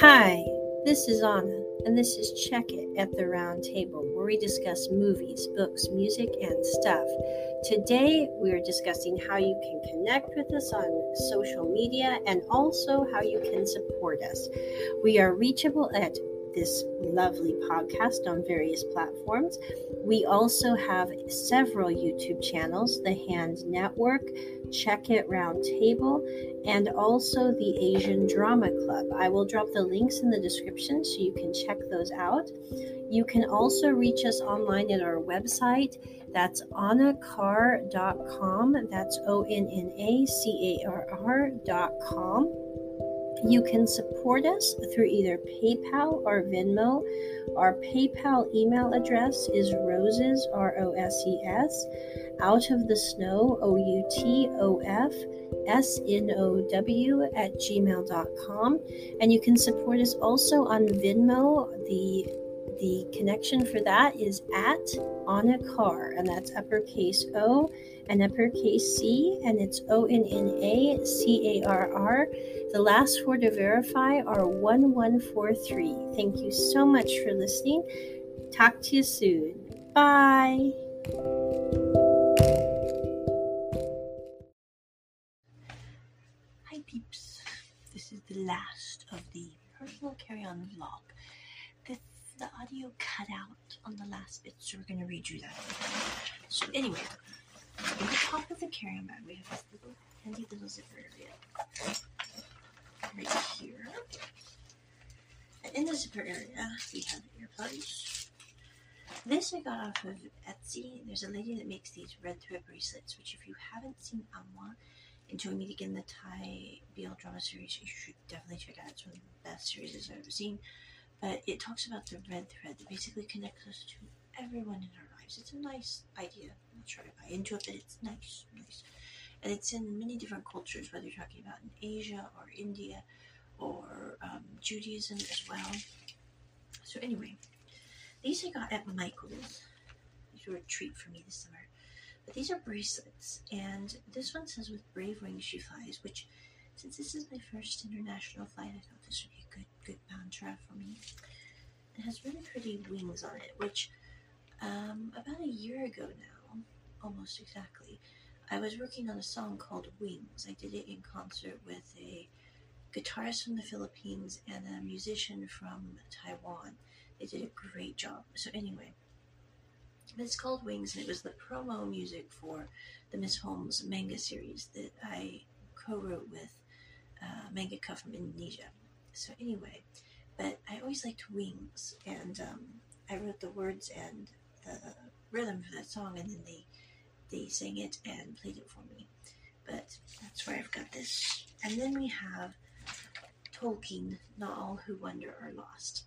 Hi, this is Anna, and this is Check It at the Round Table, where we discuss movies, books, music, and stuff. Today, we are discussing how you can connect with us on social media and also how you can support us. We are reachable at this lovely podcast on various platforms. We also have several YouTube channels The Hand Network, Check It Round Table, and also the Asian Drama Club. I will drop the links in the description so you can check those out. You can also reach us online at our website. That's onnacarr.com. That's O N N A C A R R.com. You can support us through either PayPal or Venmo. Our PayPal email address is roses, R O S E S, out of the snow, O U T O F, S N O W, at gmail.com. And you can support us also on Venmo. The the connection for that is at Anna Carr, and that's uppercase O and uppercase C, and it's O N N A C A R R. The last four to verify are 1143. Thank you so much for listening. Talk to you soon. Bye. Hi peeps. This is the last of the personal carry-on vlog. The audio cut out on the last bit, so we're gonna redo that. So anyway, in the top of the carry-on bag we have this little handy little zipper area. Right here. And in the zipper area we have earplugs. This I got off of Etsy. There's a lady that makes these red thread bracelets, which if you haven't seen Amwa and Join Me Again, the Thai BL drama series, you should definitely check out. It's one of the best series I've ever seen. But it talks about the red thread that basically connects us to everyone in our lives. It's a nice idea. I'm not sure I buy into it, but it's nice, nice. And it's in many different cultures, whether you're talking about in Asia or India or um, Judaism as well. So anyway, these I got at Michael's. These were a treat for me this summer. But these are bracelets, and this one says with brave wings she flies, which since this is my first international flight, I thought this would be a good good mantra for me. It has really pretty wings on it, which um, about a year ago now, almost exactly, I was working on a song called Wings. I did it in concert with a guitarist from the Philippines and a musician from Taiwan. They did a great job. So anyway, it's called Wings, and it was the promo music for the Miss Holmes manga series that I co-wrote with uh, mangaka from Indonesia. So anyway, but I always liked Wings, and um, I wrote the words and the rhythm for that song, and then they they sang it and played it for me. But that's where I've got this. And then we have Tolkien, Not All Who Wander Are Lost.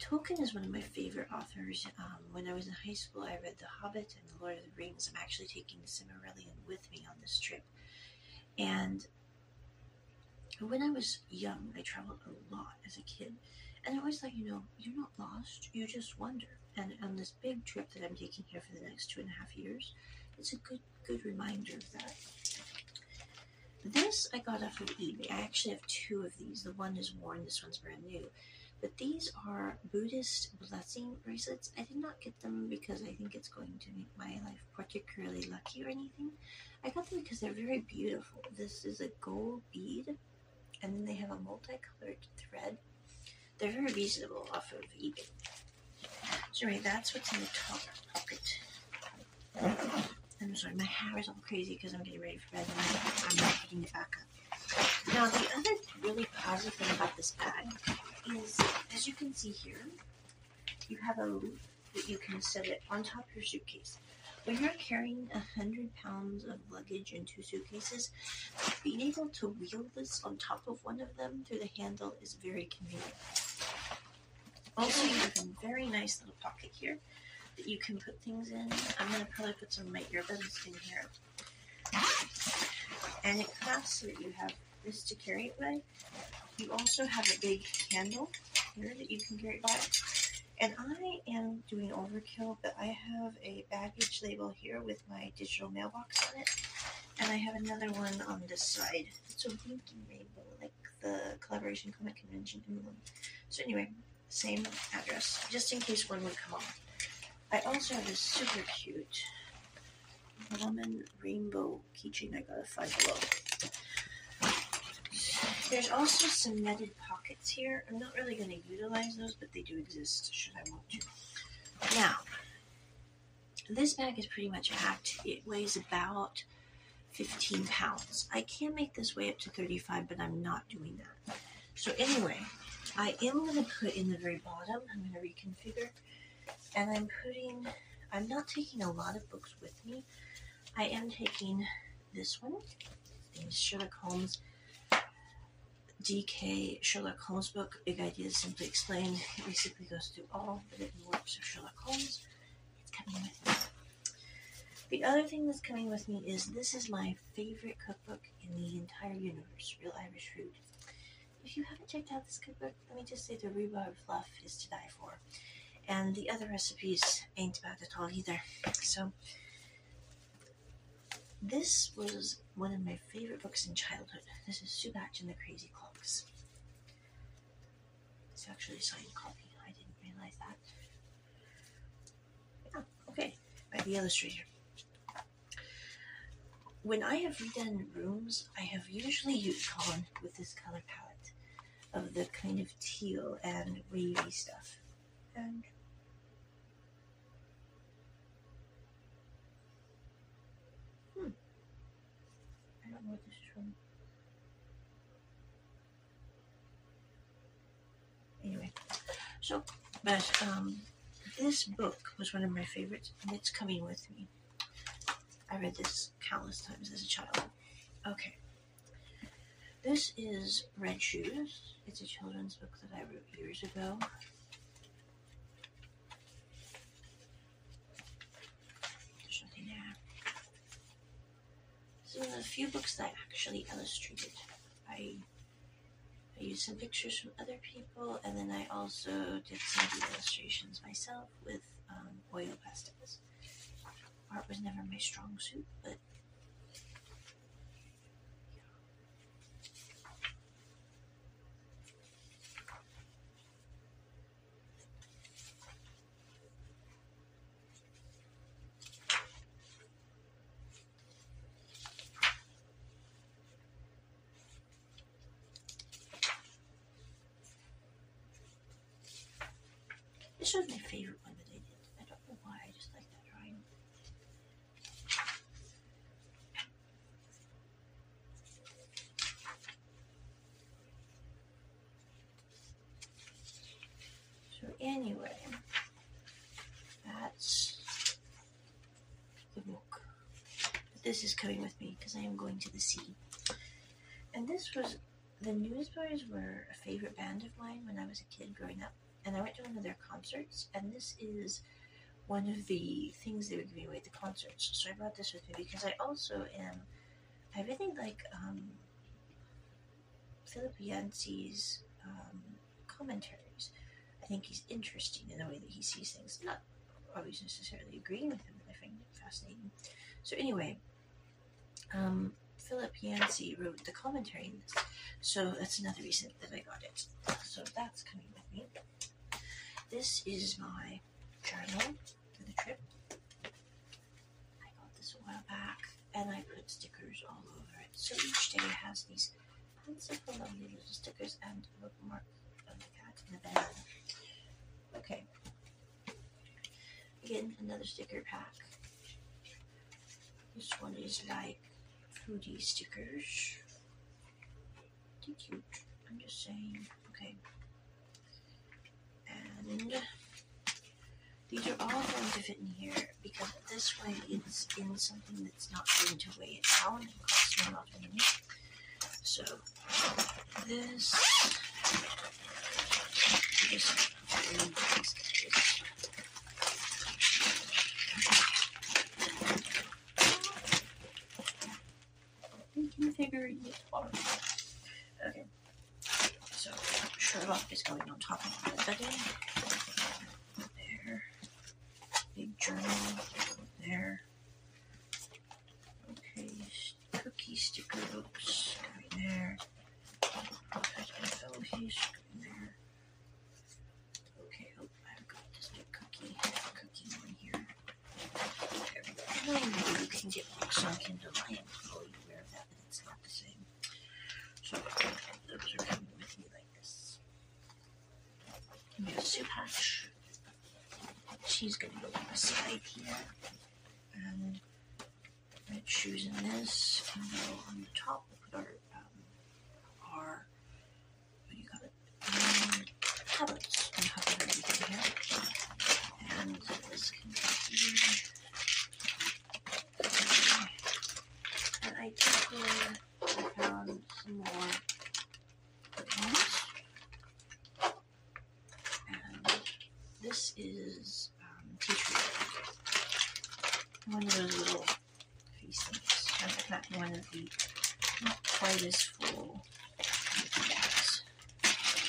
Tolkien is one of my favorite authors. Um, when I was in high school, I read The Hobbit and The Lord of the Rings. I'm actually taking the Silmarillion with me on this trip. And when I was young, I traveled a lot as a kid. And I always thought, you know, you're not lost, you just wander. And on this big trip that I'm taking here for the next two and a half years, it's a good, good reminder of that. This I got off of eBay. I actually have two of these. The one is worn, this one's brand new. But these are Buddhist blessing bracelets. I did not get them because I think it's going to make my life particularly lucky or anything. I got them because they're very beautiful. This is a gold bead, and then they have a multicolored thread. They're very reasonable off of eBay. So anyway, that's what's in the top pocket. I'm sorry, my hair is all crazy because I'm getting ready for bed and I'm, not putting it back up. Now, the other really positive thing about this bag is, as you can see here, you have a loop that you can set it on top of your suitcase. When you're carrying a hundred pounds of luggage in two suitcases, being able to wheel this on top of one of them through the handle is very convenient. Also, you have a very nice little pocket here that you can put things in. I'm gonna probably put some of my earbuds in here. And it clasps so that you have this to carry it by. You also have a big handle here that you can carry it by. And I am doing overkill, but I have a baggage label here with my digital mailbox on it. And I have another one on this side. It's also Blinking Rainbow, like the collaboration comic convention England. So anyway, same address, just in case one would come off. I also have this super cute lemon rainbow keychain I got a Five Below. There's also some netted pockets here. I'm not really going to utilize those, but they do exist should I want to. Now, this bag is pretty much packed. It weighs about 15 pounds. I can make this weigh up to 35, but I'm not doing that. So anyway, I am going to put in the very bottom, I'm going to reconfigure, and I'm putting, I'm not taking a lot of books with me. I am taking this one, Sherlock Holmes DK Sherlock Holmes book, Big Ideas Simply Explained. It basically goes through all the different works of Sherlock Holmes. It's coming with me. The other thing that's coming with me is this is my favorite cookbook in the entire universe, Real Irish Food. If you haven't checked out this cookbook, let me just say the rhubarb fluff is to die for. And the other recipes ain't bad at all either. So, this was one of my favorite books in childhood. This is Subach and the Crazy It's actually signed copy. I didn't realize that. Yeah, okay, by the illustrator. When I have redone rooms, I have usually used gone with this color palette of the kind of teal and wavy stuff. And I don't know what this is from. Anyway, so, but um, this book was one of my favorites, and it's coming with me. I read this countless times as a child. Okay. This is Red Shoes. It's a children's book that I wrote years ago. There's nothing there. So a few books that I actually illustrated. I I used some pictures from other people, and then I also did some of the illustrations myself with um, oil pastels. Art was never my strong suit, but This was my favorite one that I did. I don't know why, I just like that drawing. So anyway, that's the book. But this is coming with me because I am going to the sea. And this was the Newsboys were a favorite band of mine when I was a kid growing up and I went to one of their concerts, and this is one of the things they were giving away at the concerts. So I brought this with me because I also am, I really like um, Philip Yancey's um, commentaries. I think he's interesting in the way that he sees things. Not always necessarily agreeing with him, but I find it fascinating. So anyway, um, Philip Yancey wrote the commentary in this, so that's another reason that I got it. So that's coming with me. This is my journal for the trip. I got this a while back and I put stickers all over it. So each day has these fanciful lovely little stickers and a bookmark of the cat and the banana. Okay. Again, another sticker pack. This one is like foodie stickers. They're cute. I'm just saying. Okay. And these are all going to fit in here because this way it's in something that's not going to weigh it down and cost me a lot of money. So this this reconfiguring it already. Sherlock is going on top of my bed. There. Big journal. There. Okay, cookie sticker books going there. Husband fellow going there. Okay, oh, I've got this big cookie. Cookie one here. There you can get books on Kindle. I am fully aware of that, but it's not the same. So, Have Sue Hatch. She's gonna go on the side here. And shoes in this. And go on the top. Put our um, our what do you call it? Um, tablets on of everything here. And this can here. And I did here, I found some more bookmarks. And this is um, tea tree. One of those little face things. Not, not one of the, not quite as full bags. Okay.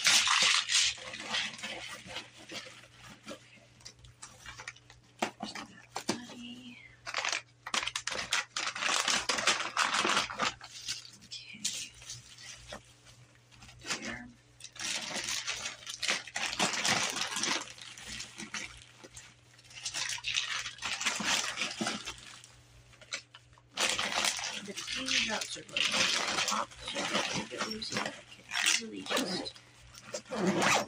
There's that buddy. Okay. There. The teardrops are going to pop, so if you get loose, I can easily just. There we go.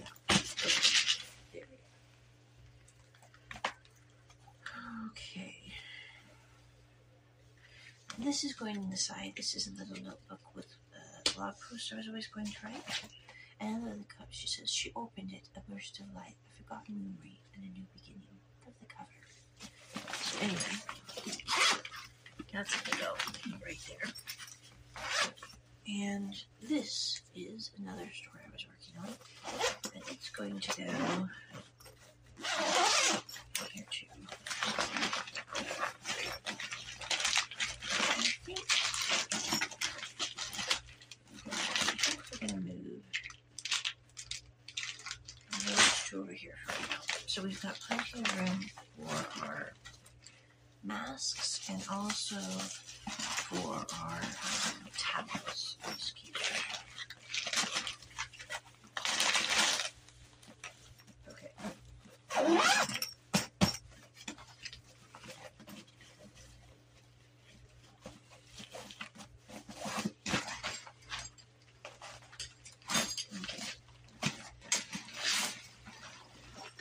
Okay. This is going in the side. This is a little notebook with uh, blog posts I was always going to write. And under the cup, she says she opened it, a burst of light, a forgotten memory, and a new beginning. Of the cover. So anyway, that's a big old right there. And this is another story I was working on, and it's going to go here too. I think I think we're gonna move those two over here for now. So we've got plenty of room for our masks and also for our um, tablets. Let's keep track. Okay.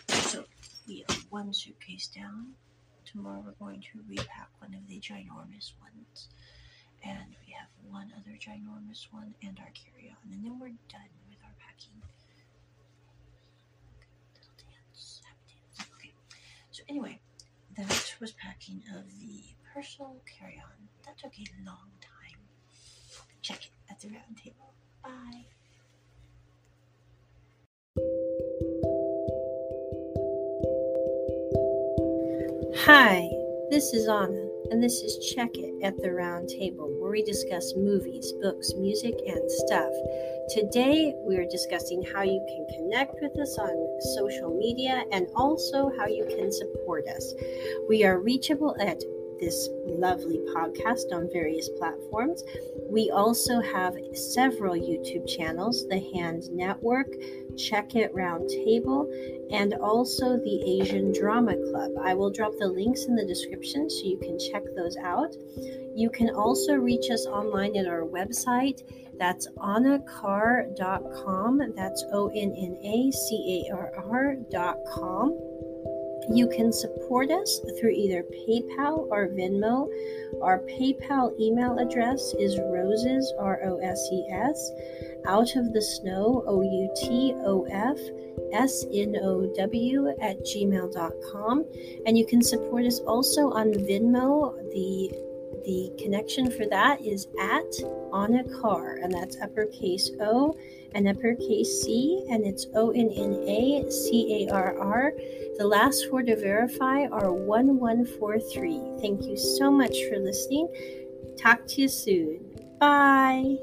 So we have one suitcase down. Tomorrow we're going to repack one of the ginormous ones. And we have one other ginormous one and our carry-on. And then we're done with our packing. Little dance, dance. Okay. So anyway, that was packing of the personal carry-on. That took a long time. Check it at the round table. Bye. Hi, this is Anna, and this is Check It at the Round Table, where we discuss movies, books, music, and stuff. Today, we are discussing how you can connect with us on social media and also how you can support us. We are reachable at this lovely podcast on various platforms. We also have several YouTube channels The Hand Network, Check It Round Table, and also the Asian Drama Club. I will drop the links in the description so you can check those out. You can also reach us online at our website. That's onnacarr.com. That's O N N A C A R R.com. You can support us through either PayPal or Venmo. Our PayPal email address is roses, R O S E S, out of the snow, O U T O F, S N O W, at gmail.com. And you can support us also on Venmo. The the connection for that is at on a car, and that's uppercase O and uppercase C, and it's O N N A C A R R. The last four to verify are 1143. Thank you so much for listening. Talk to you soon. Bye.